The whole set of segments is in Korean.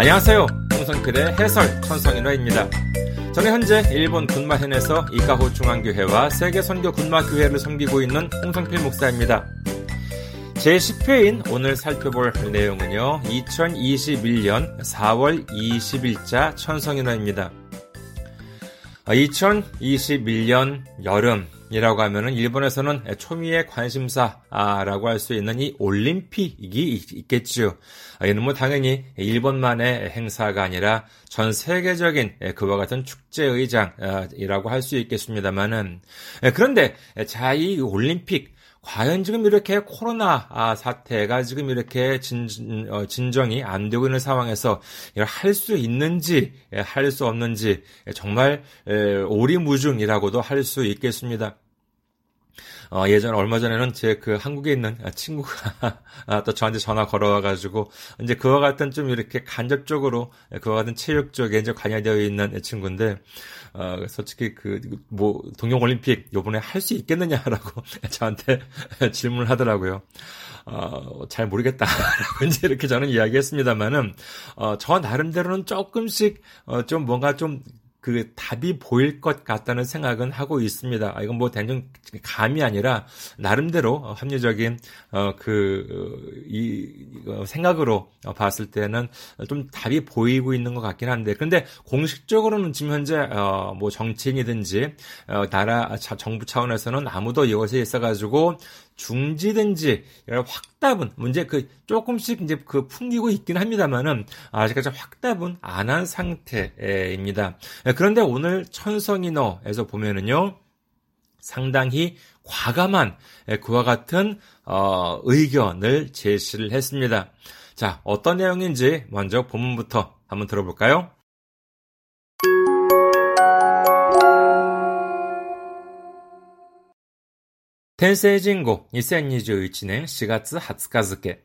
안녕하세요. 홍성필의 해설 천성인화입니다. 저는 현재 일본 군마현에서 이카호 중앙교회와 세계선교 군마교회를 섬기고 있는 홍성필 목사입니다. 제10회인 오늘 살펴볼 내용은요. 2021년 4월 20일자 천성인화입니다. 2021년 여름 이라고 하면은 일본에서는 초미의 관심사라고 할 수 있는 이 올림픽이 있겠죠. 이는 뭐 당연히 일본만의 행사가 아니라 전 세계적인 그와 같은 축제의장이라고 할 수 있겠습니다만은 그런데 자이 올림픽 과연 지금 이렇게 코로나 아, 사태가 지금 이렇게 진, 어, 진정이 안 되고 있는 상황에서 이걸 할 수 있는지 할 수 없는지 정말 오리무중이라고도 할 수 있겠습니다. 어, 예전 얼마 전에는 제 그 한국에 있는 친구가 또 저한테 전화 걸어와가지고 이제 그와 같은 좀 이렇게 간접적으로 그와 같은 체육 쪽에 이제 관여되어 있는 친구인데 어, 솔직히 그 뭐 동영 올림픽 요번에 할 수 있겠느냐라고 저한테 질문을 하더라고요. 어, 잘 모르겠다 라고 이제 이렇게 저는 이야기했습니다만은 어, 저 나름대로는 조금씩 어, 좀 뭔가 좀 그 답이 보일 것 같다는 생각은 하고 있습니다. 아, 이건 뭐 단순 감이 아니라 나름대로 합리적인 어 그이 어, 생각으로 봤을 때는 좀 답이 보이고 있는 것 같긴 한데 근데 공식적으로는 지금 현재 어 뭐 정치인이든지 어 나라 정부 차원에서는 아무도 이것에 있어 가지고 중지든지 확답은 문제 그 조금씩 이제 그 풍기고 있긴 합니다만은 아직까지 확답은 안 한 상태입니다. 그런데 오늘 천성인어에서 보면은요. 상당히 과감한 그와 같은 어, 의견을 제시를 했습니다. 자, 어떤 내용인지 먼저 본문부터 한번 들어볼까요? 天聖人語2021年4月20日付。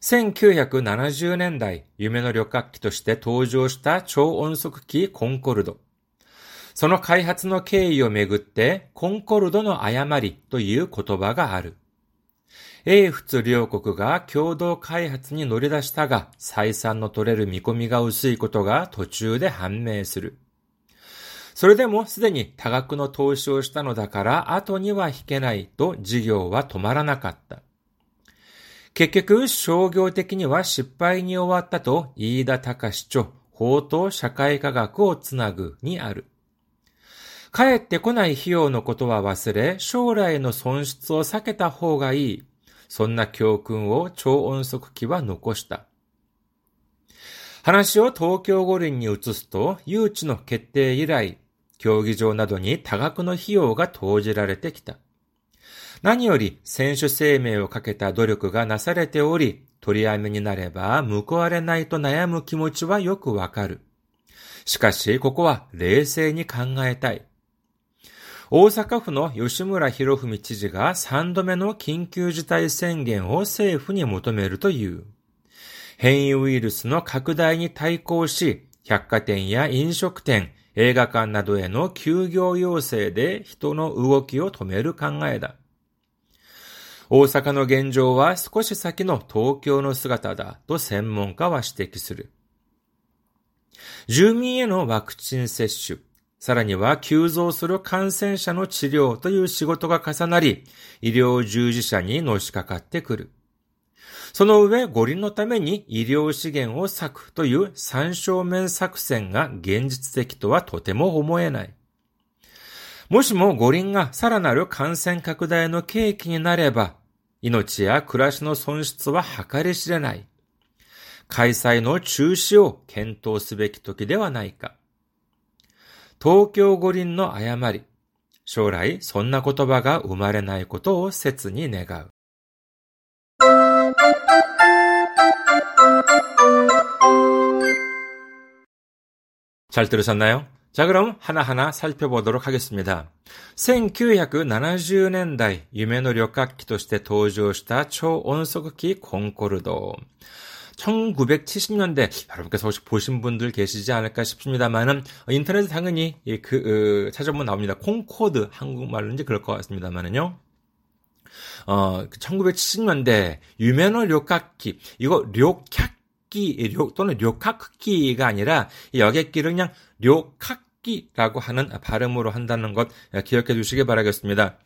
1970年代、夢の旅客機として登場した超音速機コンコルド。その開発の経緯をめぐって、コンコルドの誤りという言葉がある。英仏両国が共同開発に乗り出したが、採算の取れる見込みが薄いことが途中で判明する。それでもすでに多額の投資をしたのだから後には引けないと事業は止まらなかった。結局、商業的には失敗に終わったと飯田隆著、法と社会科学をつなぐにある。帰ってこない費用のことは忘れ、将来の損失を避けた方がいい。そんな教訓を超音速機は残した。話を東京五輪に移すと、誘致の決定以来、競技場などに多額の費用が投じられてきた。何より選手生命をかけた努力がなされており、取り合い目になれば報われないと悩む気持ちはよくわかる。しかし、ここは冷静に考えたい。大阪府の吉村博文知事が3度目の緊急事態宣言を政府に求めるという。変異ウイルスの拡大に対抗し、百貨店や飲食店、映画館などへの休業要請で人の動きを止める考えだ。大阪の現状は少し先の東京の姿だと専門家は指摘する。住民へのワクチン接種、さらには急増する感染者の治療という仕事が重なり、医療従事者にのしかかってくる。その上、五輪のために医療資源を割くという三正面作戦が現実的とはとても思えない。もしも五輪がさらなる感染拡大の契機になれば、命や暮らしの損失は計り知れない。開催の中止を検討すべき時ではないか。東京五輪の誤り。将来そんな言葉が生まれないことを切に願う。 잘 들으셨나요? 자, 그럼 하나하나 살펴보도록 하겠습니다. 1970年代 夢の旅客機として登場した超音速機 콩코르도. 1970년대 여러분께서 혹시 보신 분들 계시지 않을까 싶습니다만은 인터넷에 당연히 그 어, 찾아보면 나옵니다. 콩코드 한국말로인지 그럴 것 같습니다만은요. 어, 1970년대 유메노 료카키 이거 료끼 또는 료카크끼가 아니라 여객기를 그냥 료카끼라고 하는 발음으로 한다는 것 기억해 주시기 바라겠습니다.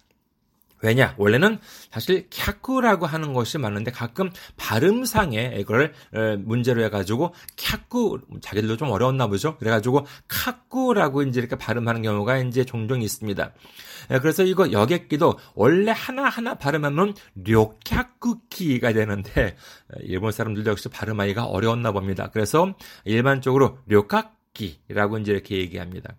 왜냐? 원래는 사실 캬꾸라고 하는 것이 많은데 가끔 발음상에 이걸 문제로 해가지고 캬꾸 자기들도 좀 어려웠나 보죠. 그래가지고 카꾸라고 이제 이렇게 발음하는 경우가 이제 종종 있습니다. 그래서 이거 여객기도 원래 하나하나 발음하면 료캬꾸키가 되는데 일본 사람들도 역시 발음하기가 어려웠나 봅니다. 그래서 일반적으로 료카키라고 이제 이렇게 얘기합니다.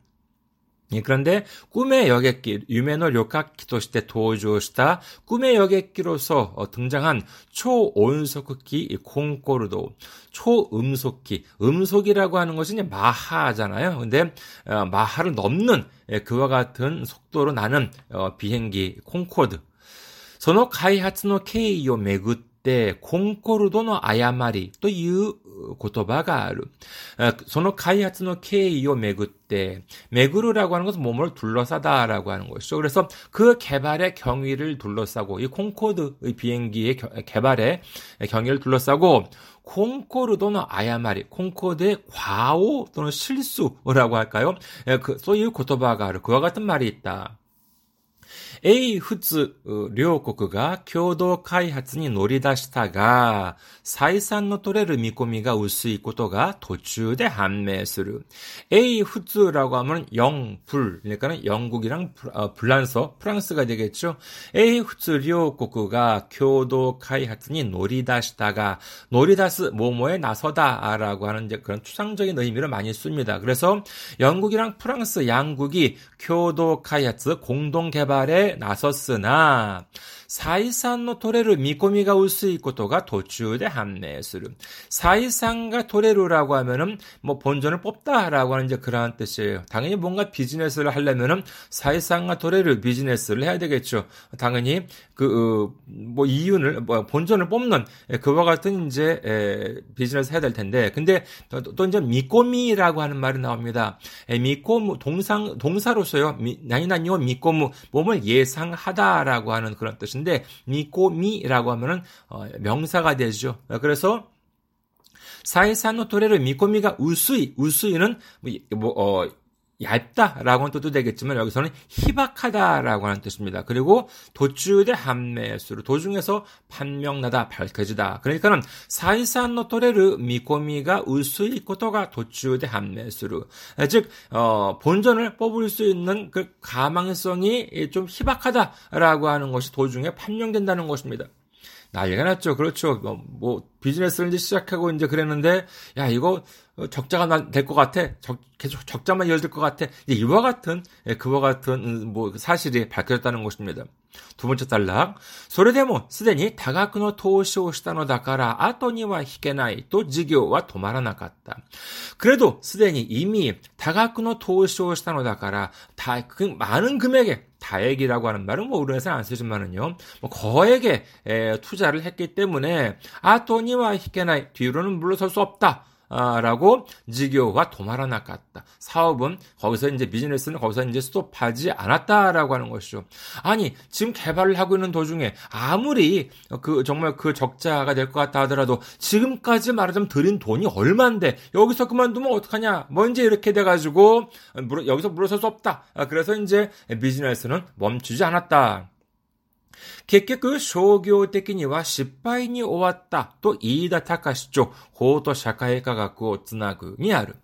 예, 그런데 꿈의 여객기 유메노 료카키도시대 도주시다 꿈의 여객기로서 어, 등장한 초온속기 콩코르도 초음속기 음속이라고 하는 것은 마하잖아요. 근데 어, 마하를 넘는 예, 그와 같은 속도로 나는 어, 비행기 콩코드. 소노 카이하츠노 케이요 메구 때 콩코르도노 아야마리 또유 言葉がある。その開発の経緯をめぐって、めぐる라고 하는 것은 몸을 둘러싸다라고 하는 것이죠. 그래서 그 개발의 경위를 둘러싸고 이 콩코드 비행기의 개발의 경위를 둘러싸고 콩코르도는 아야마리, 콩코드의 과오 또는 실수라고 할까요? 그, 소유 고토바가 그와 같은 말이 있다. A 仏両国が共同開発に乗り出したが、採算の取れる見込みが薄いことが途中で判明する。A 仏라고 하면 영, 불, 그러니까 영국이랑 불란서, 프랑스가 되겠죠. A 仏両国が共同開発に乗り出したが、 노리다스 모모에 나서다라고 하는 이제 그런 추상적인 의미를 많이 씁니다. 그래서 영국이랑 프랑스 양국이 교도 카이아츠 공동 개발에 나섰으나 토레루라고 하면은 뭐 본전을 뽑다라고 하는 이제 그러한 뜻이에요. 당연히 뭔가 비즈니스를 하려면은 사이산과 토레루 비즈니스를 해야 되겠죠. 당연히 그뭐 어, 이윤을 뭐 본전을 뽑는 그와 같은 이제 에, 비즈니스 해야 될 텐데 근데 또, 또 이제 미꼬미라고 하는 말이 나옵니다. 미꼬무 동상 동사로서요. 나이나니오 미꼬무 몸을 예상하다라고 하는 그런 뜻이 것인데 미꼬미라고 하면은 어, 명사가 되죠. 그래서 사이산노 토레를 미꼬미가 우수이 우수이는 뭐, 뭐 어, 얇다라고는 뜻도 되겠지만 여기서는 희박하다라고 하는 뜻입니다. 그리고 途中で判明する 도중에서 판명나다 밝혀지다. 그러니까는 採算のとれる見込みが薄いことが途中で判明する 즉 어, 본전을 뽑을 수 있는 그 가망성이 좀 희박하다라고 하는 것이 도중에 판명된다는 것입니다. 난리가 났죠. 그렇죠. 뭐, 뭐 비즈니스를 이제 시작하고 이제 그랬는데 야 이거 어, 적자가 될 것 같아. 적, 계속 적자만 이어질 것 같아. 이와 같은 예, 그와 같은 음, 뭐 그 사실이 밝혀졌다는 것입니다. 두 번째 단락. 소래대모 쓰데니 다가크노 토시오시다노 다카라 아토니와 히게나이 또 지교와 도마라나갔다. 그래도 쓰데니 이미 다가크노 토시오시다노 다카라 다 그 많은 금액의 다액이라고 하는 말은 뭐 우리나라에서 안 쓰지만은요. 뭐 거액의 에, 투자를 했기 때문에 아토니와 히케나이 뒤로는 물러설 수 없다. 아, 라고 지교가 도말아나갔다. 사업은 거기서 이제 비즈니스는 거기서 이제 스톱하지 않았다라고 하는 것이죠. 아니 지금 개발을 하고 있는 도중에 아무리 그 정말 그 적자가 될 것 같다 하더라도 지금까지 말하자면 들인 돈이 얼만데 여기서 그만두면 어떡하냐? 뭐 이제 이렇게 돼 가지고 여기서 물러설 수 없다. 아, 그래서 이제 비즈니스는 멈추지 않았다. 結局、商業的には失敗に終わったと飯田隆쪽法と社会科学をつなぐにある。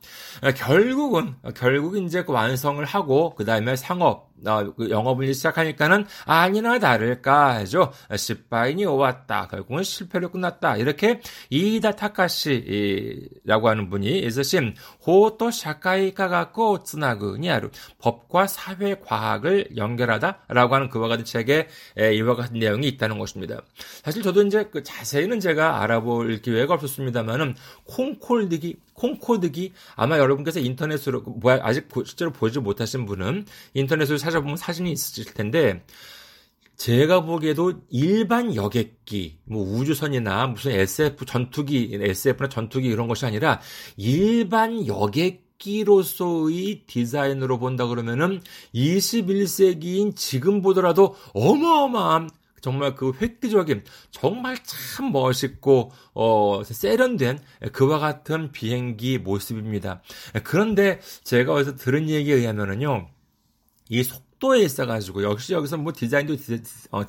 결국은결국이제그완성을하고그다음에상업 아, 그 영업을 시작하니까는 아, 아니나 다를까 하죠. 失敗に終わった. 결국은 실패로 끝났다. 이렇게 이다 타카시라고 하는 분이 있으신 法と社会科学をつなぐにある 법과 사회 과학을 연결하다라고 하는 그와 같은 책에 이와 같은 내용이 있다는 것입니다. 사실 저도 이제 그 자세히는 제가 알아볼 기회가 없었습니다만은 콩콜디기 콩코드기 아마 여러분께서 인터넷으로 뭐 아직 실제로 보지 못하신 분은 인터넷으로 찾아보면 사진이 있으실 텐데 제가 보기에도 일반 여객기, 뭐 우주선이나 무슨 SF 전투기, SF나 전투기 이런 것이 아니라 일반 여객기로서의 디자인으로 본다 그러면은 21세기인 지금 보더라도 어마어마한 정말 그 획기적인 정말 참 멋있고 어 세련된 그와 같은 비행기 모습입니다. 그런데 제가 어디서 들은 얘기에 의하면은요. 이 속, 속도에 있어가지고 역시 여기서 뭐 디자인도 디,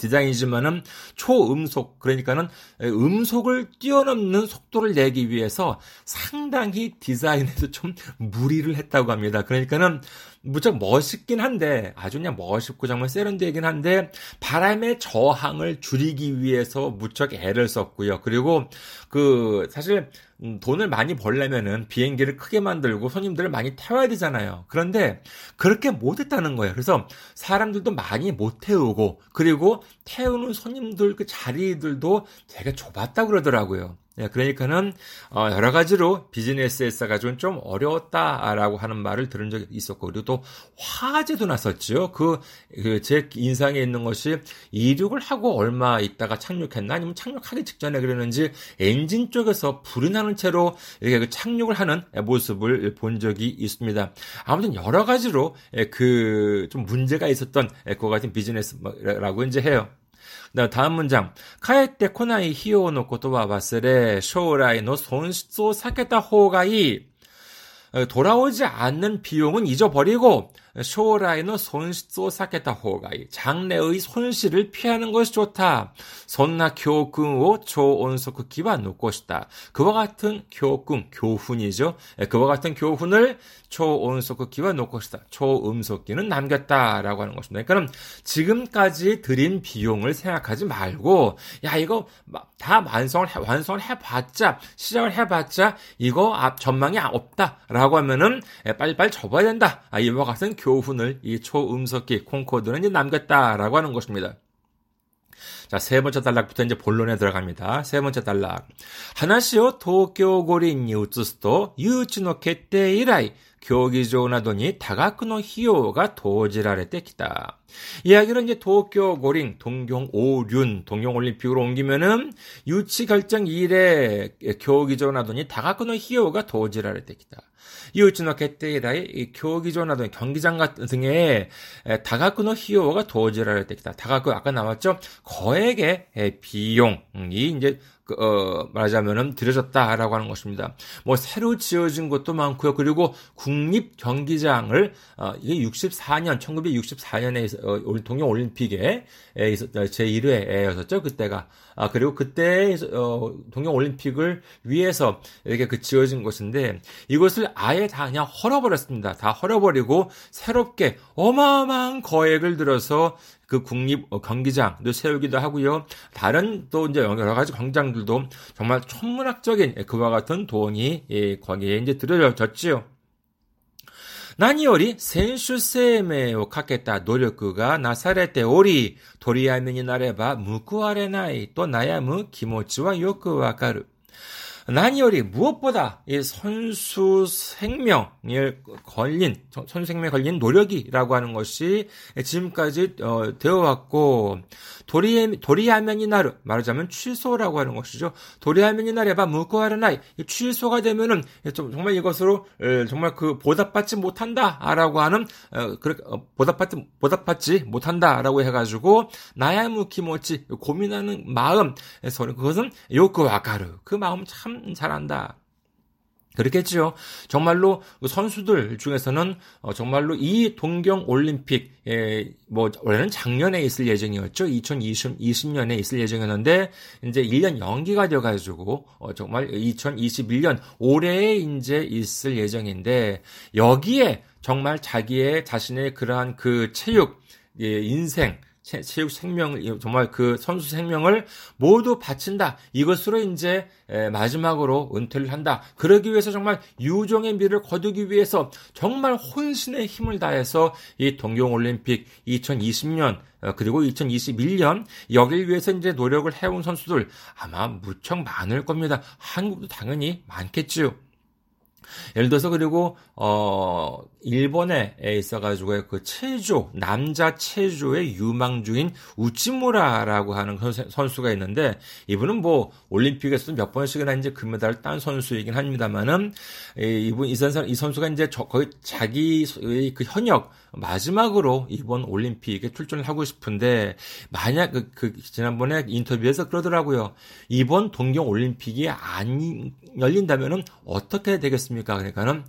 자 인이지만은 초음속 그러니까는 음속을 뛰어넘는 속도를 내기 위해서 상당히 디자인에도 좀 무리를 했다고 합니다. 그러니까는 무척 멋있긴 한데 아주 그냥 멋있고 정말 세련되긴 한데 바람의 저항을 줄이기 위해서 무척 애를 썼고요. 그리고 그 사실 음, 돈을 많이 벌려면은 비행기를 크게 만들고 손님들을 많이 태워야 되잖아요. 그런데 그렇게 못했다는 거예요. 그래서 사람들도 많이 못 태우고 그리고 태우는 손님들 그 자리들도 되게 좁았다 그러더라고요. 네, 그러니까는 어, 여러 가지로 비즈니스에서 가지고좀 어려웠다라고 하는 말을 들은 적이 있었고 그리고 또 화재도 났었죠. 그제 그 인상에 있는 것이 이륙을 하고 얼마 있다가 착륙했나 아니면 착륙하기 직전에 그랬는지 엔진 쪽에서 불이 나는 채로 이렇게 그 착륙을 하는 모습을 본 적이 있습니다. 아무튼 여러 가지로 그 좀 문제가 있었던 그 같은 비즈니스라고 이제 해요. 다음 문장. 帰ってこない費用のことは忘れ、将来の損失を避けた方がいい。 돌아오지 않는 비용은 잊어버리고 쇼라이의 손실을 避けた方がいい. 장래의 손실을 피하는 것이 좋다. 손나 교訓を 초온속기와 놓고 싶다. 그와 같은 교訓, 교훈이죠. 그와 같은 교훈을 초온속기와 놓고 싶다. 초음속기는 남겼다라고 하는 것입니다. 그러니까 지금까지 들인 비용을 생각하지 말고 야 이거 다 완성을 해, 완성을 해봤자 시작을 해봤자 이거 앞 전망이 없다라고 하면은 빨리빨리 접어야 된다. 아, 이와 같은 교훈을 이 초음속기 콩코드는 이제 남겼다라고 하는 것입니다. 자, 세 번째 단락부터 이제 본론에 들어갑니다. 세 번째 단락. 하나시오 도쿄고린이 우츠스도 유치노決定 이라 이 교기조などに 다가크노 히요가 도지라레て 기다. 이야기는 이제 도쿄 고링 동경 오륜 동경 올림픽으로 옮기면은 유치 결정 이래 교기조などに 다가크노 히요가 도지라레て 기다. 이웃지노 개떼이라이 교기조 나도 경기장 같은 등에 다가쿠노 히요가 도지라를 때기다. 다가쿠 아까 나왔죠? 거액의 비용이 이제 그, 어, 말하자면은 들여졌다라고 하는 것입니다. 뭐 새로 지어진 것도 많고요. 그리고 국립 경기장을 어, 이게 64년 1964년에 어, 동경 올림픽에 제 1회였었죠. 그때가 아 그리고 그때 어, 동경 올림픽을 위해서 이렇게 그 지어진 것인데 이것을 아예 다 그냥 헐어버렸습니다. 다 헐어버리고 새롭게 어마어마한 거액을 들어서 그 국립 어, 경기장도 세우기도 하고요. 다른 또 이제 여러 가지 광장들도 정말 천문학적인 그와 같은 돈이 예, 거기에 이제 들어졌지요. 何より選手生命をかけた努力がなされており、取りやめになれば報われないと悩む気持ちはよくわかる。 나니어리 무엇보다 이 선수 생명에 걸린 선수 생명에 걸린 노력이라고 하는 것이 지금까지 어, 되어왔고 도리 도리하면이나르 말하자면 취소라고 하는 것이죠. 도리하면이나르바 무코하르나이 취소가 되면은 좀, 정말 이것으로 에, 정말 그 보답받지 못한다라고 하는 어, 그렇게 어, 보답받지 보답받지 못한다라고 해가지고 나야무키모치 고민하는 마음 그래서 그것은 요크와카르 그 마음 참 잘한다. 그렇겠지요. 정말로 그 선수들 중에서는 어, 정말로 이 동경 올림픽 뭐 원래는 작년에 있을 예정이었죠. 2020 20년에 있을 예정이었는데 이제 1년 연기가 돼 가지고 어, 정말 2021년 올해에 이제 있을 예정인데 여기에 정말 자기의 자신의 그러한 그 체육 인생 체육 생명, 정말 그 선수 생명을 모두 바친다. 이것으로 이제 마지막으로 은퇴를 한다. 그러기 위해서 정말 유종의 미를 거두기 위해서 정말 혼신의 힘을 다해서 이 동경 올림픽 2020년 어, 그리고 2021년 여기를 위해서 이제 노력을 해온 선수들 아마 무척 많을 겁니다. 한국도 당연히 많겠지요. 예를 들어서 그리고 어 일본에 있어 가지고 그 체조 남자 체조의 유망 주인 우치무라라고 하는 선수가 있는데 이분은 뭐 올림픽에서도 몇 번씩이나 이제 금메달을 딴 선수이긴 합니다만은 이분 이 선수 이 선수가 이제 저, 거의 자기 그 현역 마지막으로 이번 올림픽에 출전을 하고 싶은데 만약 그, 그 지난번에 인터뷰에서 그러더라고요. 이번 동경 올림픽이 안 열린다면은 어떻게 되겠습니까? 그러니까는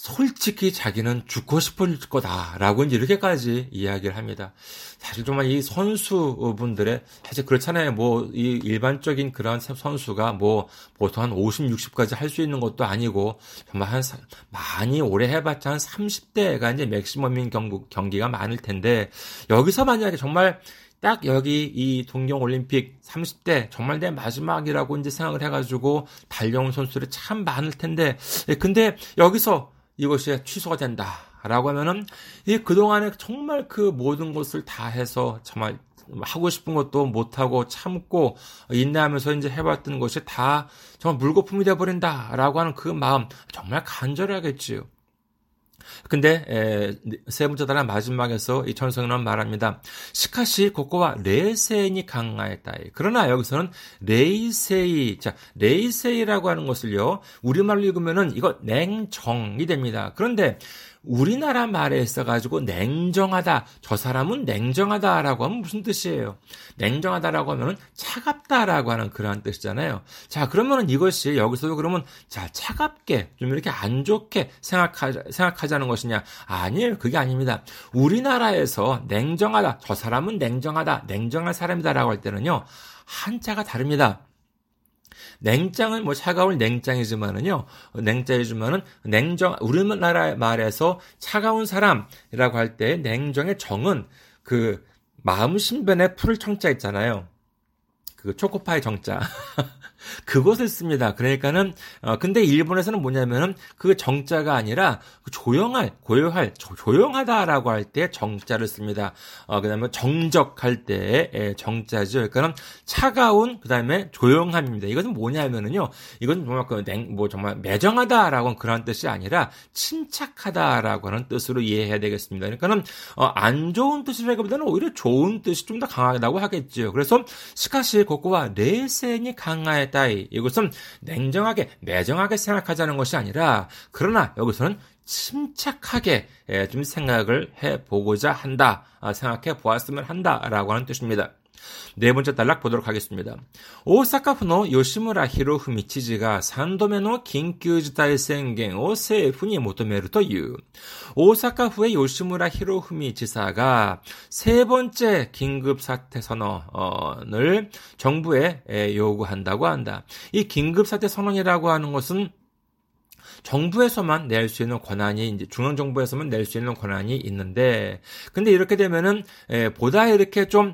솔직히 자기는 죽고 싶을 거다라고 이렇게까지 이야기를 합니다. 사실 정말 이 선수분들의 사실 그렇잖아요. 뭐 이 일반적인 그런 선수가 뭐 보통 한 50, 60까지 할 수 있는 것도 아니고 정말 한 많이 오래 해봤자 한 30대가 이제 맥시멈인 경구, 경기가 많을 텐데 여기서 만약에 정말 딱 여기 이 동경 올림픽 30대 정말 내 마지막이라고 이제 생각을 해가지고 달려온 선수들이 참 많을 텐데 예, 근데 여기서 이것이 취소가 된다 라고 하면은 이 그동안에 정말 그 모든 것을 다 해서 정말 하고 싶은 것도 못하고 참고 인내하면서 이제 해봤던 것이 다 정말 물거품이 되어버린다 라고 하는 그 마음 정말 간절하겠지요. 근데 에, 세 번째 단락 마지막에서 이 천성은 말합니다. しかしここは冷静に考えたい. 그러나 여기서는 레이세이 자 레이세이라고 하는 것을요 우리말로 읽으면은 이거 냉정이 됩니다. 그런데 우리나라 말에 있어가지고 냉정하다. 저 사람은 냉정하다라고 하면 무슨 뜻이에요? 냉정하다라고 하면 차갑다라고 하는 그러한 뜻이잖아요. 자, 그러면 이것이 여기서도 그러면 자, 차갑게 좀 이렇게 안 좋게 생각하자, 생각하자는 것이냐? 아니에요. 그게 아닙니다. 우리나라에서 냉정하다. 저 사람은 냉정하다. 냉정한 사람이다라고 할 때는요. 한자가 다릅니다. 냉장은 뭐 차가운 냉장이지만은요, 냉장이지만은 냉정, 우리나라 말에서 차가운 사람이라고 할 때 냉정의 정은 그 마음 신변에 풀 청자 있잖아요. 그 초코파이 정자. 그것을 씁니다. 그러니까는 어 근데 일본에서는 뭐냐면은 그 정자가 아니라 그 조용할, 고요할, 조, 용하다라고 할 때 정자를 씁니다. 어 그다음에 정적할 때 정자죠. 그러니까는 차가운 그다음에 조용함입니다. 이것은 뭐냐면은요. 이건 정말 그냉뭐 정말 매정하다라고 그런 뜻이 아니라 침착하다라고 하는 뜻으로 이해해야 되겠습니다. 그러니까는 어 안 좋은 뜻이라기보다는 오히려 좋은 뜻이 좀 더 강하다고 하겠죠. 그래서 시카시 고코와 레센이 강하에 따이 이것은 냉정하게 매정하게 생각하자는 것이 아니라 그러나 여기서는 침착하게 예, 좀 생각을 해 보고자 한다 아, 생각해 보았으면 한다라고 하는 뜻입니다. 네 번째 단락 보도록 하겠습니다. 오사카푸노 요시무라 히로후미 치지가 산도메노 긴큐지타이宣言 政府に 求める という 오사카후의 요시무라 히로후미 지사가 세 번째 긴급 사태 선언을 정부에 요구한다고 한다. 이 긴급 사태 선언이라고 하는 것은 정부에서만 낼 수 있는 권한이 이제 중앙 정부에서만 낼 수 있는 권한이 있는데 근데 이렇게 되면은 보다 이렇게 좀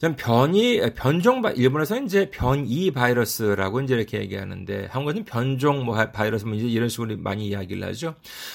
전 변이 변종 일본에서 이제 변이 바이러스라고 이제 이렇게 얘기하는데 한국에서는 변종 뭐 바이러스 뭐 이제 이런 식으로 많이 이야기를 하죠.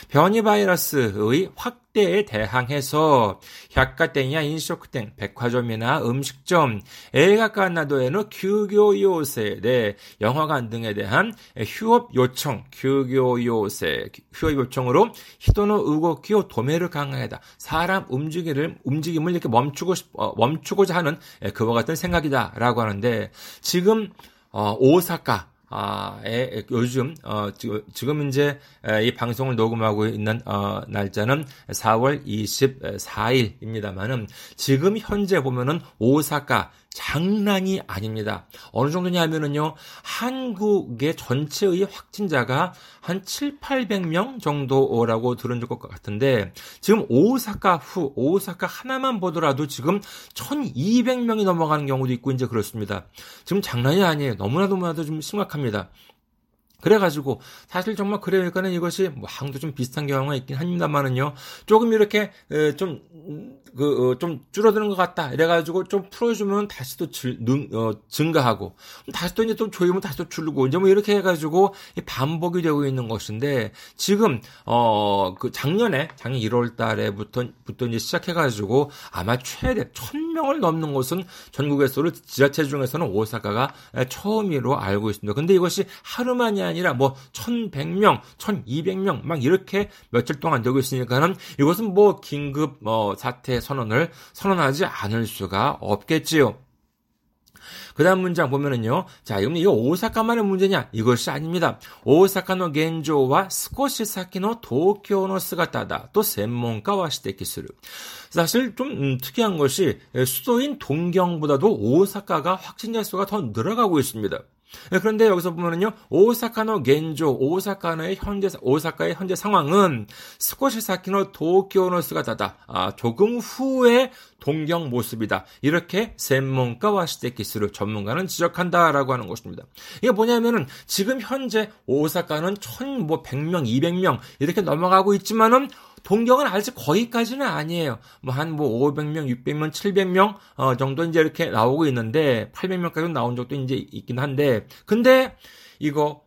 변이 바이러스의 확 확대에 대항해서 百貨店や飲食店, 백화점이나 음식점, 映画館などへの休業要請, 네, 영화관 등에 대한 휴업 요청, 규교 요새, 휴업 요청으로 人の動きを止める 강화하다. 사람 움직임을 움직임을 이렇게 멈추고 싶, 어, 멈추고자 하는 그와 같은 생각이다라고 하는데 지금 어, 오사카 아, 에, 요즘, 어, 지금, 이제 이 방송을 녹음하고 있는, 어, 날짜는 4월 24일입니다만은 지금 현재 보면은 오사카, 장난이 아닙니다. 어느 정도냐면은요, 한국의 전체의 확진자가 한 7, 800명 정도라고 들은 것 같은데, 지금 오사카 후, 오사카 하나만 보더라도 지금 1200명이 넘어가는 경우도 있고, 이제 그렇습니다. 지금 장난이 아니에요. 너무나 너무나도 좀 심각합니다. 그래가지고 사실 정말 그러니까는 이것이 뭐 한국도 좀 비슷한 경우가 있긴 합니다만은요. 조금 이렇게 좀 그좀 어, 줄어드는 것 같다. 이래가지고 좀 풀어주면 다시 또 질, 능, 어, 증가하고 다시 또 이제 또 조이면 다시 또 줄고 이제 뭐 이렇게 해가지고 반복이 되고 있는 것인데 지금 어 그 작년에 작년 1월달에부터 부터 이제 시작해가지고 아마 최대 천 1000명을 넘는 곳은 전국에서도 지자체 중에서는 오사카가 처음으로 알고 있습니다. 근데 이것이 하루만이 아니 아니라 뭐 1,100명, 1,200명 막 이렇게 며칠 동안 되고 있으니까는 이것은 뭐 긴급 어, 사태 선언을 선언하지 않을 수가 없겠지요. 그 다음 문장 보면은요. 자, 이건 이거 오사카만의 문제냐? 이것이 아닙니다. 大阪の現状は少し先の東京の姿だ. と専門家は指摘する. 사실 좀 음, 특이한 것이 수도인 동경보다도 오사카가 확진자 수가 더 늘어가고 있습니다. 네, 그런데 여기서 보면은요, 오사카노 겐조, 오사카의 현재, 오사카의 현재 상황은 少し先の東京の姿だ, 아, 조금 후에 동경 모습이다. 이렇게 샘몬가 와 시데키스를 전문가는 지적한다라고 하는 것입니다. 이게 뭐냐면은 지금 현재 오사카는 1,100명, 뭐 200명 이렇게 넘어가고 있지만은 동경은 아직 거기까지는 아니에요. 뭐 한뭐 뭐 500명, 600명, 700명 어, 정도 이제 이렇게 나오고 있는데 800명까지 나온 적도 이제 있긴 한데 근데 이거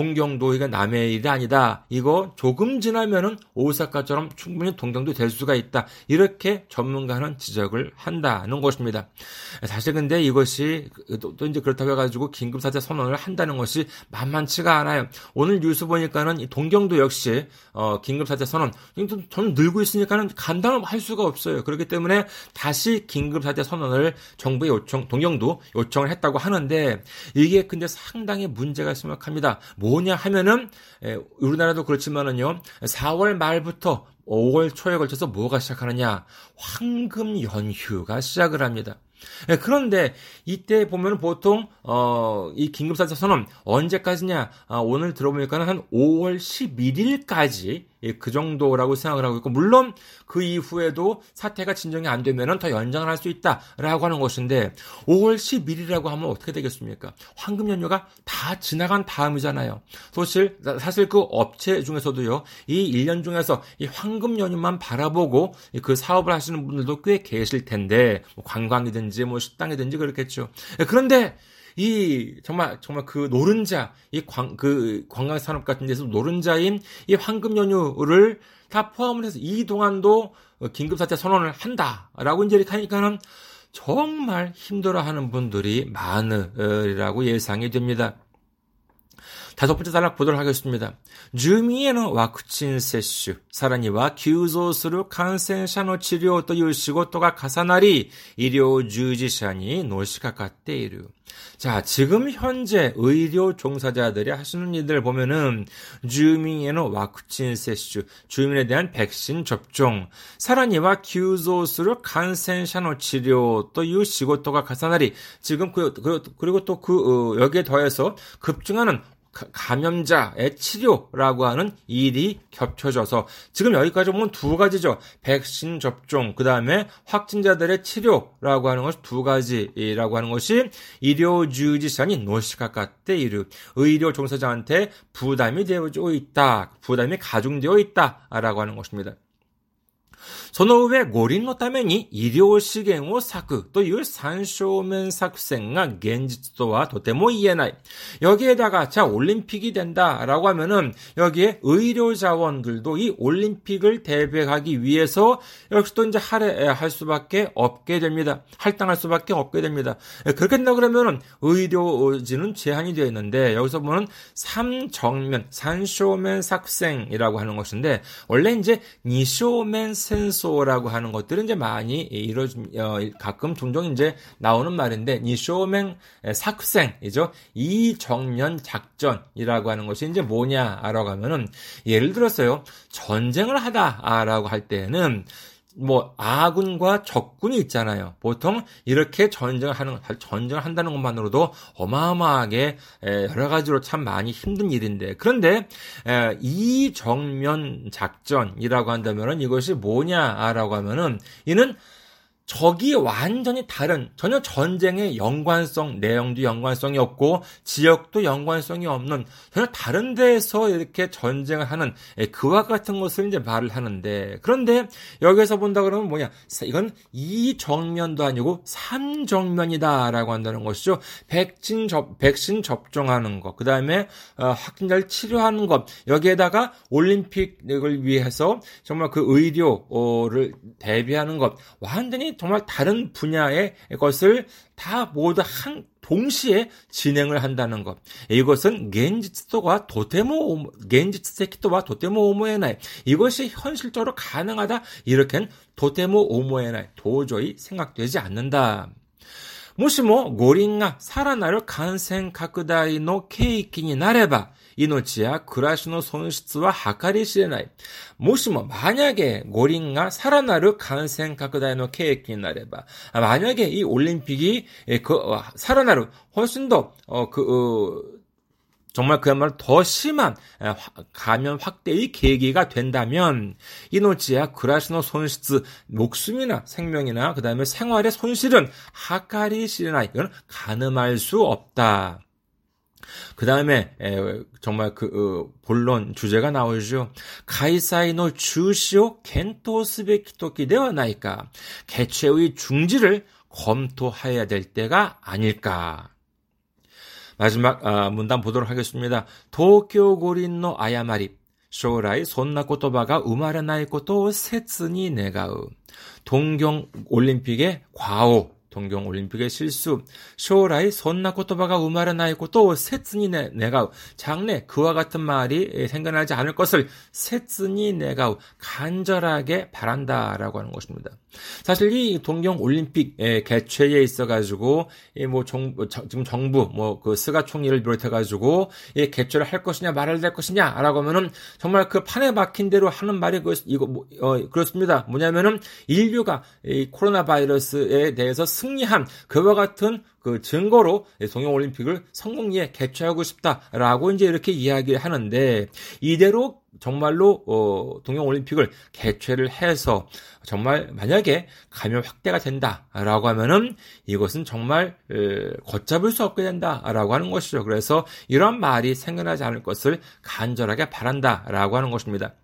동경도 이가 남의 일이 아니다. 이거 조금 지나면은 오사카처럼 충분히 동경도 될 수가 있다. 이렇게 전문가는 지적을 한다는 것입니다. 사실 근데 이것이 또, 또 이제 그렇다고 해가지고 긴급사태 선언을 한다는 것이 만만치가 않아요. 오늘 뉴스 보니까는 동경도 역시 어, 긴급사태 선언 저는 늘고 있으니까는 간담을 할 수가 없어요. 그렇기 때문에 다시 긴급사태 선언을 정부에 요청, 동경도 요청을 했다고 하는데 이게 근데 상당히 문제가 심각합니다. 뭐냐 하면은 우리나라도 그렇지만은요. 4월 말부터 5월 초에 걸쳐서 뭐가 시작하느냐? 황금 연휴가 시작을 합니다. 그런데 이때 보면 보통 어, 이 긴급사태 선언 언제까지냐? 아, 오늘 들어보니까 한 5월 11일까지 예, 그 정도라고 생각을 하고 있고 물론 그 이후에도 사태가 진정이 안 되면은 더 연장을 할 수 있다라고 하는 것인데 5월 10일이라고 하면 어떻게 되겠습니까? 황금 연휴가 다 지나간 다음이잖아요. 사실 사실 그 업체 중에서도요. 이 1년 중에서 이 황금 연휴만 바라보고 그 사업을 하시는 분들도 꽤 계실 텐데 뭐 관광이든지 뭐 식당이든지 그렇겠죠. 예, 그런데 이 정말 정말 그 노른자 이 광 그 관광 산업 같은 데서 노른자인 이 황금 연휴를 다 포함을 해서 이 동안도 긴급 사태 선언을 한다라고 이제 이렇게 하니까는 정말 힘들어하는 분들이 많으리라고 예상이 됩니다. 다섯 번째 단락 보도록 하겠습니다. 주미에는 와쿠친 세슈, 사라니와 기우조스루 간센샤노 치료 또 유시고 또가 가사나리 의료 주지샤니 노시카카테이루. 자, 지금 현재 의료 종사자들이 하시는 일들을 보면은 주민에는 와쿠친 세슈, 주민에 대한 백신 접종, 사라니와 기우조스루 간센샤노 치료 또 유시고 또가 가사나리. 지금 그, 그 그리고 또그 어, 여기에 더해서 급증하는 감염자의 치료라고 하는 일이 겹쳐져서 지금 여기까지 보면 두 가지죠. 백신 접종, 그 다음에 확진자들의 치료라고 하는 것이 두 가지라고 하는 것이 의료 주지산이 노시카카때 이르 의료 종사자한테 부담이 되어져 있다. 부담이 가중되어 있다라고 하는 것입니다. その上、五輪のために医療資源を割くという三正面作戦が現実とはとても言えない。 여기에다가 자 올림픽이 된다라고 하면은 여기에 의료 자원들도 이 올림픽을 대비하기 위해서 역시 또 이제 할애할 수밖에 없게 됩니다. 할당할 수밖에 없게 됩니다. 그렇게 된다 그러면은 의료진은 제한이 되어 있는데 여기서 보면 삼정면 산쇼맨 삭생이라고 하는 것인데 원래 이제 니쇼맨 센 소라고 하는 것들은 이제 많이 이루어진 어, 가끔 종종 이제 나오는 말인데 이 쇼맹 삭생이죠. 이 정면 작전이라고 하는 것이 이제 뭐냐라고 하면은 예를 들었어요. 전쟁을 하다라고 할 때는 뭐 아군과 적군이 있잖아요. 보통 이렇게 전쟁을 하는 전쟁을 한다는 것만으로도 어마어마하게 여러 가지로 참 많이 힘든 일인데 그런데 이 정면 작전이라고 한다면은 이것이 뭐냐라고 하면은 이는 적이 완전히 다른 전혀 전쟁의 연관성 내용도 연관성이 없고 지역도 연관성이 없는 전혀 다른 데에서 이렇게 전쟁을 하는 예, 그와 같은 것을 이제 말을 하는데 그런데 여기서 본다 그러면 뭐냐? 이건 이 정면도 아니고 삼 정면이다라고 한다는 것이죠. 백신 접 백신 접종하는 것 그다음에 어, 확진자를 치료하는 것 여기에다가 올림픽을 위해서 정말 그 의료를 대비하는 것 완전히 정말 다른 분야의 것을 다 모두 한 동시에 진행을 한다는 것. 이것은 겐지츠도와 도테모 겐지츠 세키토와 도테모 오모에나이 이것이 현실적으로 가능하다. 이렇게는 도테모 오모에나이 도저히 생각되지 않는다. もしも五輪がさらなる感染拡大の契機になれば、命や暮らしの損失は計り知れない。もしも、만약에五輪がさらなる感染拡大の契機になれば、만약에이올림픽이그さらなる훨씬 더, 어, 그, 어, 정말 그야말로 더 심한 감염 확대의 계기가 된다면 이노치야 그라시노 손실 목숨이나 생명이나 그 다음에 생활의 손실은 하카리 시나 이건 가늠할 수 없다. 그 다음에 정말 그 어, 본론 주제가 나오죠. 가이사이노 주시오 겐토스베키토키 되와 나이까 개최의 중지를 검토해야 될 때가 아닐까. 마지막 아, 문단 보도록 하겠습니다. 도쿄고린노 아야마리 将来そんな言葉が生まれないことを切に願う。 동경 올림픽의 과오 동경 올림픽의 실수, 将来そんな言葉が生まれないことを切に 내가 장래 그와 같은 말이 생겨나지 않을 것을 切に 내가 간절하게 바란다라고 하는 것입니다. 사실 이 동경 올림픽 개최에 있어 가지고 뭐 정부 지금 정부 뭐 그 스가 총리를 비롯해 가지고 이 개최를 할 것이냐 말을 할 것이냐라고 하면은 정말 그 판에 박힌 대로 하는 말이 그 이거 뭐, 어, 그렇습니다. 뭐냐면은 인류가 이 코로나 바이러스에 대해서 승리한 그와 같은 그 증거로 동경올림픽을 성공리에 개최하고 싶다라고 이제 이렇게 이야기하는데 이대로 정말로 어, 동경올림픽을 개최를 해서 정말 만약에 감염 확대가 된다라고 하면은 이것은 정말 에, 걷잡을 수 없게 된다라고 하는 것이죠. 그래서 이런 말이 생겨나지 않을 것을 간절하게 바란다라고 하는 것입니다.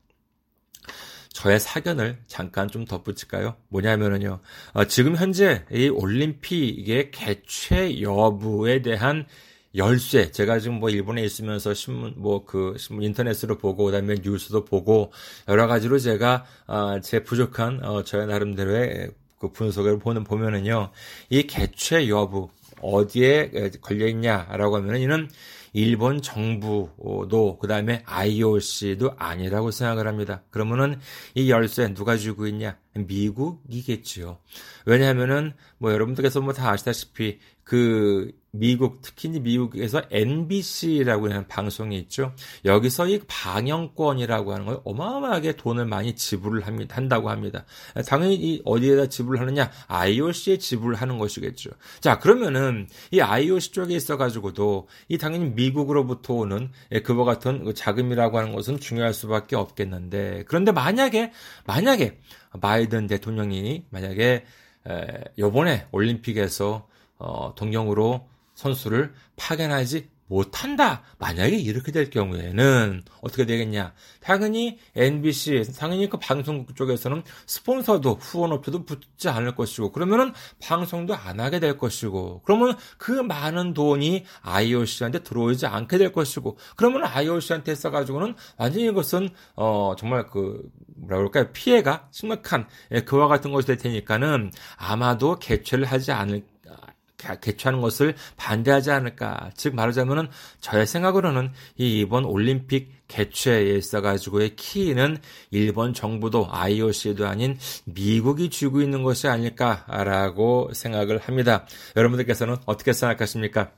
저의 사견을 잠깐 좀 덧붙일까요? 뭐냐면은요, 어, 지금 현재 이 올림픽의 개최 여부에 대한 열쇠. 제가 지금 뭐 일본에 있으면서 신문 뭐 그 신문 인터넷으로 보고 그다음에 뉴스도 보고 여러 가지로 제가 어, 제 부족한 어, 저의 나름대로의 그 분석을 보는 보면은요, 이 개최 여부 어디에 걸려 있냐라고 하면은 이는 일본 정부도 그 다음에 IOC도 아니라고 생각을 합니다. 그러면은 이 열쇠 누가 쥐고 있냐? 미국이겠지요. 왜냐하면은 뭐 여러분들께서 뭐 다 아시다시피 그 미국 특히 미국에서 NBC라고 하는 방송이 있죠. 여기서 이 방영권이라고 하는 걸 어마어마하게 돈을 많이 지불을 합니다. 한다고 합니다. 당연히 이 어디에다 지불을 하느냐? IOC에 지불을 하는 것이겠죠. 자, 그러면은 이 IOC 쪽에 있어 가지고도 이 당연히 미국으로부터 오는 그와 같은 그 자금이라고 하는 것은 중요할 수밖에 없겠는데 그런데 만약에 만약에 바이든 대통령이 만약에 요번에 올림픽에서 어, 동경으로 선수를 파견하지 못한다. 만약에 이렇게 될 경우에는 어떻게 되겠냐? 당연히 NBC, 당연히 그 방송국 쪽에서는 스폰서도 후원업체도 붙지 않을 것이고, 그러면은 방송도 안 하게 될 것이고, 그러면 그 많은 돈이 IOC한테 들어오지 않게 될 것이고, 그러면 IOC한테 써가지고는 완전히 이것은 어 정말 그 뭐라 그럴까요? 피해가 심각한 예, 그와 같은 것이 될 테니까는 아마도 개최를 하지 않을 개최하는 것을 반대하지 않을까. 즉 말하자면은 저의 생각으로는 이 이번 올림픽 개최에 있어 가지고의 키는 일본 정부도 IOC도 아닌 미국이 쥐고 있는 것이 아닐까라고 생각을 합니다. 여러분들께서는 어떻게 생각하십니까?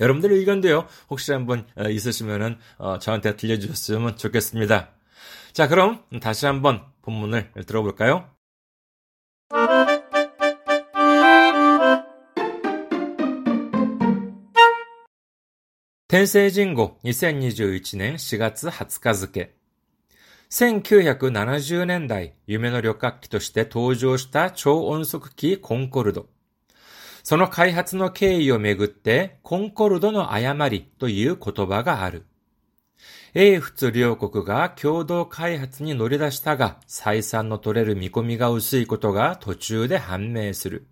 여러분들의 의견도요, 혹시 한번 어, 있으시면은, 어, 저한테 들려주셨으면 좋겠습니다. 자, 그럼 다시 한번 본문을 들어볼까요? 天聖人語2021年4月20日付。1970年代、夢の旅客機として登場した超音速機コンコルド。その開発の経緯をめぐって、コンコルドの誤りという言葉がある。英仏両国が共同開発に乗り出したが、採算の取れる見込みが薄いことが途中で判明する。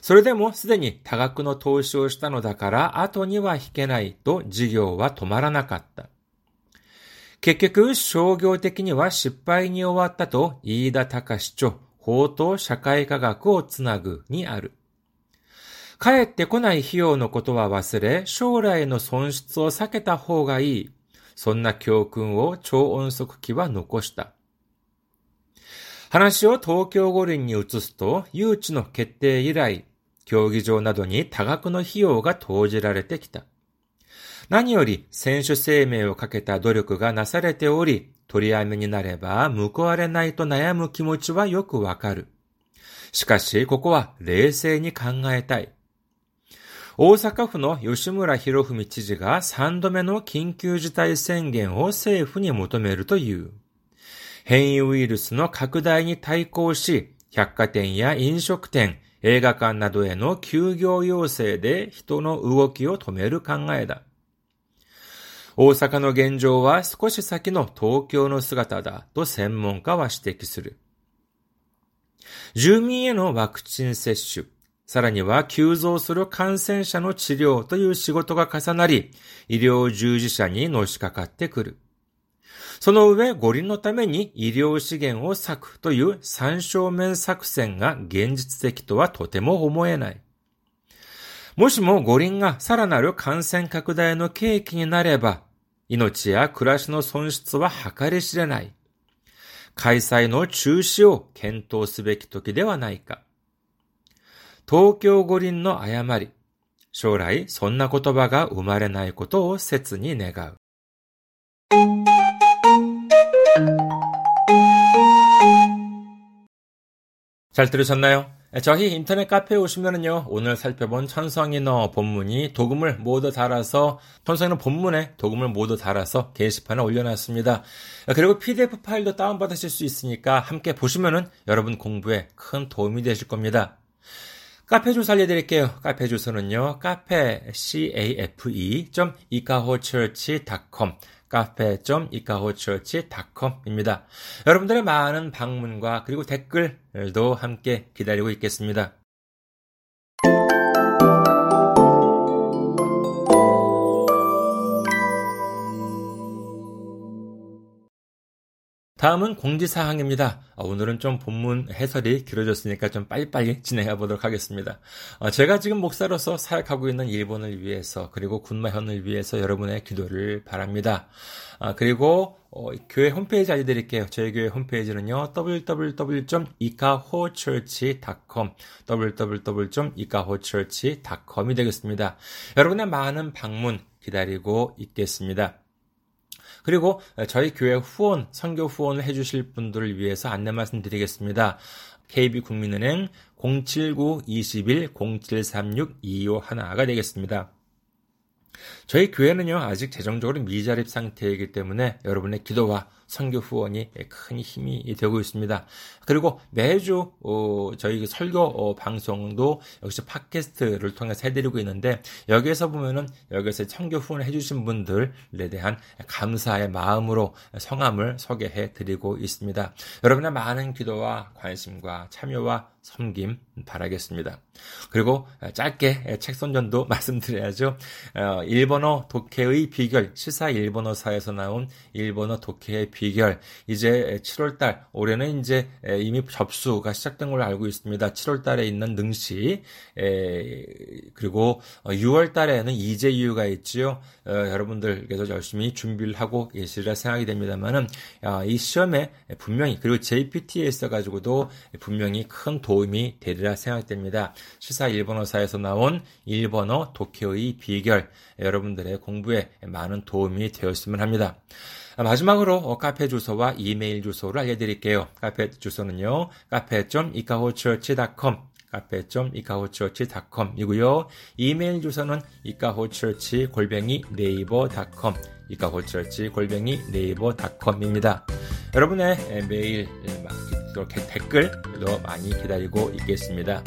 それでもすでに多額の投資をしたのだから後には引けないと事業は止まらなかった。結局商業的には失敗に終わったと飯田隆著法と社会科学をつなぐにある。帰ってこない費用のことは忘れ、将来の損失を避けた方がいい。そんな教訓を超音速機は残した。話を東京五輪に移すと、誘致の決定以来、競技場などに多額の費用が投じられてきた。何より選手生命をかけた努力がなされており、取り合めになれば報われないと悩む気持ちはよくわかる。しかし、ここは冷静に考えたい。大阪府の吉村博文知事が3度目の緊急事態宣言を政府に求めるという。変異ウイルスの拡大に対抗し、百貨店や飲食店、映画館などへの休業要請で人の動きを止める考えだ。大阪の現状は少し先の東京の姿だと専門家は指摘する。住民へのワクチン接種、さらには急増する感染者の治療という仕事が重なり、医療従事者にのしかかってくる。その上、五輪のために医療資源を割くという三正面作戦が現実的とはとても思えない。もしも五輪がさらなる感染拡大の契機になれば、命や暮らしの損失は計り知れない。開催の中止を検討すべき時ではないか。東京五輪の誤り。将来、そんな言葉が生まれないことを切に願う。 잘 들으셨나요 저희 인터넷 카페에 오시면은요, 오늘 살펴본 천성인어 본문이 도금을 모두 달아서, 천성인어 본문에 도금을 모두 달아서 게시판에 올려놨습니다. 그리고 PDF 파일도 다운받으실 수 있으니까 함께 보시면은 여러분 공부에 큰 도움이 되실 겁니다. 카페 주소 알려드릴게요. 카페 주소는요, 카페, cafe.ikahochurch.com 카페.이카호처치.com입니다. 여러분들의 많은 방문과 그리고 댓글도 함께 기다리고 있겠습니다. 다음은 공지사항입니다. 어, 오늘은 좀 본문 해설이 길어졌으니까 좀 빨리빨리 진행해 보도록 하겠습니다. 어, 제가 지금 목사로서 사역하고 있는 일본을 위해서 그리고 군마현을 위해서 여러분의 기도를 바랍니다. 아, 그리고 어, 교회 홈페이지 알려드릴게요. 저희 교회 홈페이지는요, www.ikahochurch.com, www.ikahochurch.com이 되겠습니다. 여러분의 많은 방문 기다리고 있겠습니다. 그리고 저희 교회 후원, 선교 후원을 해주실 분들을 위해서 안내 말씀드리겠습니다. KB국민은행 079-21-0736-251가 되겠습니다. 저희 교회는요, 아직 재정적으로 미자립 상태이기 때문에 여러분의 기도와 선교 후원이 큰 힘이 되고 있습니다. 그리고 매주 어, 저희 그 설교 어, 방송도 역시 팟캐스트를 통해서 해드리고 있는데 여기에서 보면은 여기서 선교 후원을 해주신 분들에 대한 감사의 마음으로 성함을 소개해 드리고 있습니다. 여러분의 많은 기도와 관심과 참여와 섬김 바라겠습니다. 그리고 짧게 책 선전도 말씀드려야죠. 어, 일본어 독해의 비결, 시사 일본어사에서 나온 일본어 독해의 비결. 이제 7월 달, 올해는 이제 이미 접수가 시작된 걸로 알고 있습니다. 7월 달에 있는 능시, 그리고 6월 달에는 이재유가 있지요. 어, 여러분들 께서 열심히 준비를 하고 계시리라 생각이 됩니다만은 이 시험에 분명히 그리고 JPT에 있어 가지고도 분명히 큰 도움이 되리라 생각됩니다. 시사 일본어사에서 나온 일본어 독해의 비결 여러분들의 공부에 많은 도움이 되었으면 합니다. 마지막으로 어, 카페 주소와 이메일 주소를 알려드릴게요. 카페 주소는요. 카페.이카호처치.com 카페.이카호처치.com이고요. 이메일 주소는 이카호처치 골뱅이 네이버.com 이카호처치 골뱅이 네이버.com입니다. 여러분의 메일 이렇게 댓글 도 많이 기다리고 있겠습니다.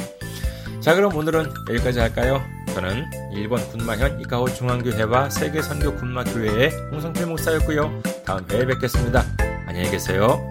자 그럼 오늘은 여기까지 할까요? 저는 일본 군마현 이카호 중앙교회와 세계선교 군마교회의 홍성필 목사였고요. 다음 회에 뵙겠습니다. 안녕히 계세요.